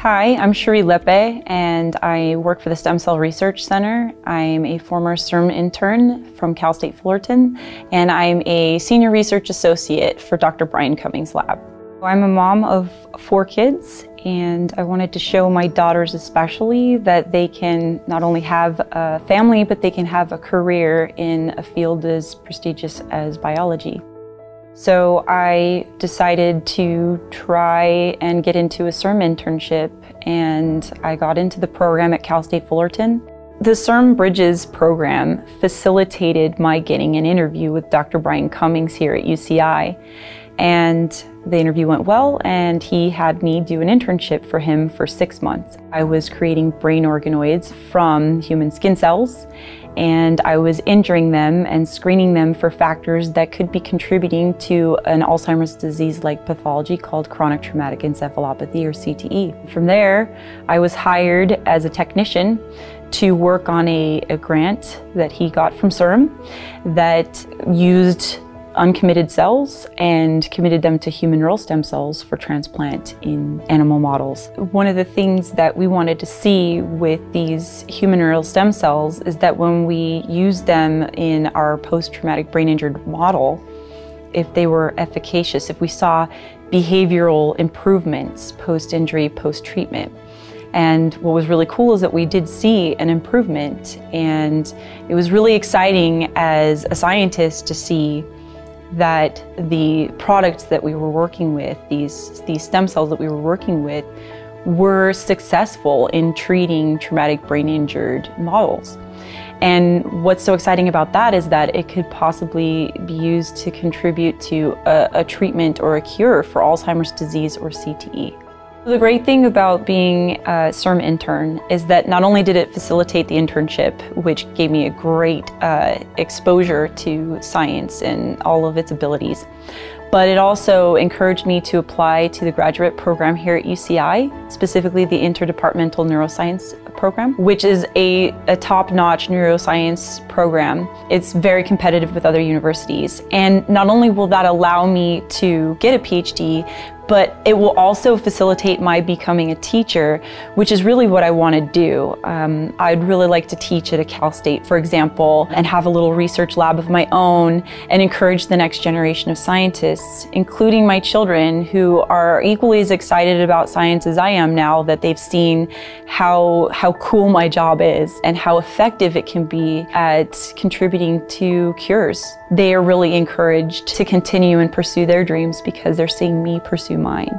Hi, I'm Cherie Lepe and I work for the Stem Cell Research Center. I'm a former CIRM intern from Cal State Fullerton and I'm a senior research associate for Dr. Brian Cummings' lab. I'm a mom of four kids and I wanted to show my daughters especially that they can not only have a family but they can have a career in a field as prestigious as biology. So I decided to try and get into a CIRM internship and I got into the program at Cal State Fullerton. The CIRM Bridges program facilitated my getting an interview with Dr. Brian Cummings here at UCI. And the interview went well and he had me do an internship for him for six months. I was creating brain organoids from human skin cells and I was injuring them and screening them for factors that could be contributing to an Alzheimer's disease-like pathology called chronic traumatic encephalopathy or CTE. From there, I was hired as a technician to work on a, a grant that he got from CIRM that used uncommitted cells and committed them to human neural stem cells for transplant in animal models. One of the things that we wanted to see with these human neural stem cells is that when we use them in our post-traumatic brain injured model, if they were efficacious, if we saw behavioral improvements post-injury, post-treatment. And what was really cool is that we did see an improvement and it was really exciting as a scientist to see that the products that we were working with, these, these stem cells that we were working with, were successful in treating traumatic brain injured models. And what's so exciting about that is that it could possibly be used to contribute to a, a treatment or a cure for Alzheimer's disease or CTE. The great thing about being a CIRM intern is that not only did it facilitate the internship, which gave me a great uh, exposure to science and all of its abilities, but it also encouraged me to apply to the graduate program here at UCI, specifically the Interdepartmental Neuroscience program, which is a, a top-notch neuroscience program. It's very competitive with other universities. And not only will that allow me to get a PhD, but it will also facilitate my becoming a teacher, which is really what I want to do. Um, I'd really like to teach at a Cal State, for example, and have a little research lab of my own and encourage the next generation of scientists, including my children who are equally as excited about science as I am now that they've seen how, how cool my job is and how effective it can be at contributing to cures. They are really encouraged to continue and pursue their dreams because they're seeing me pursue mine.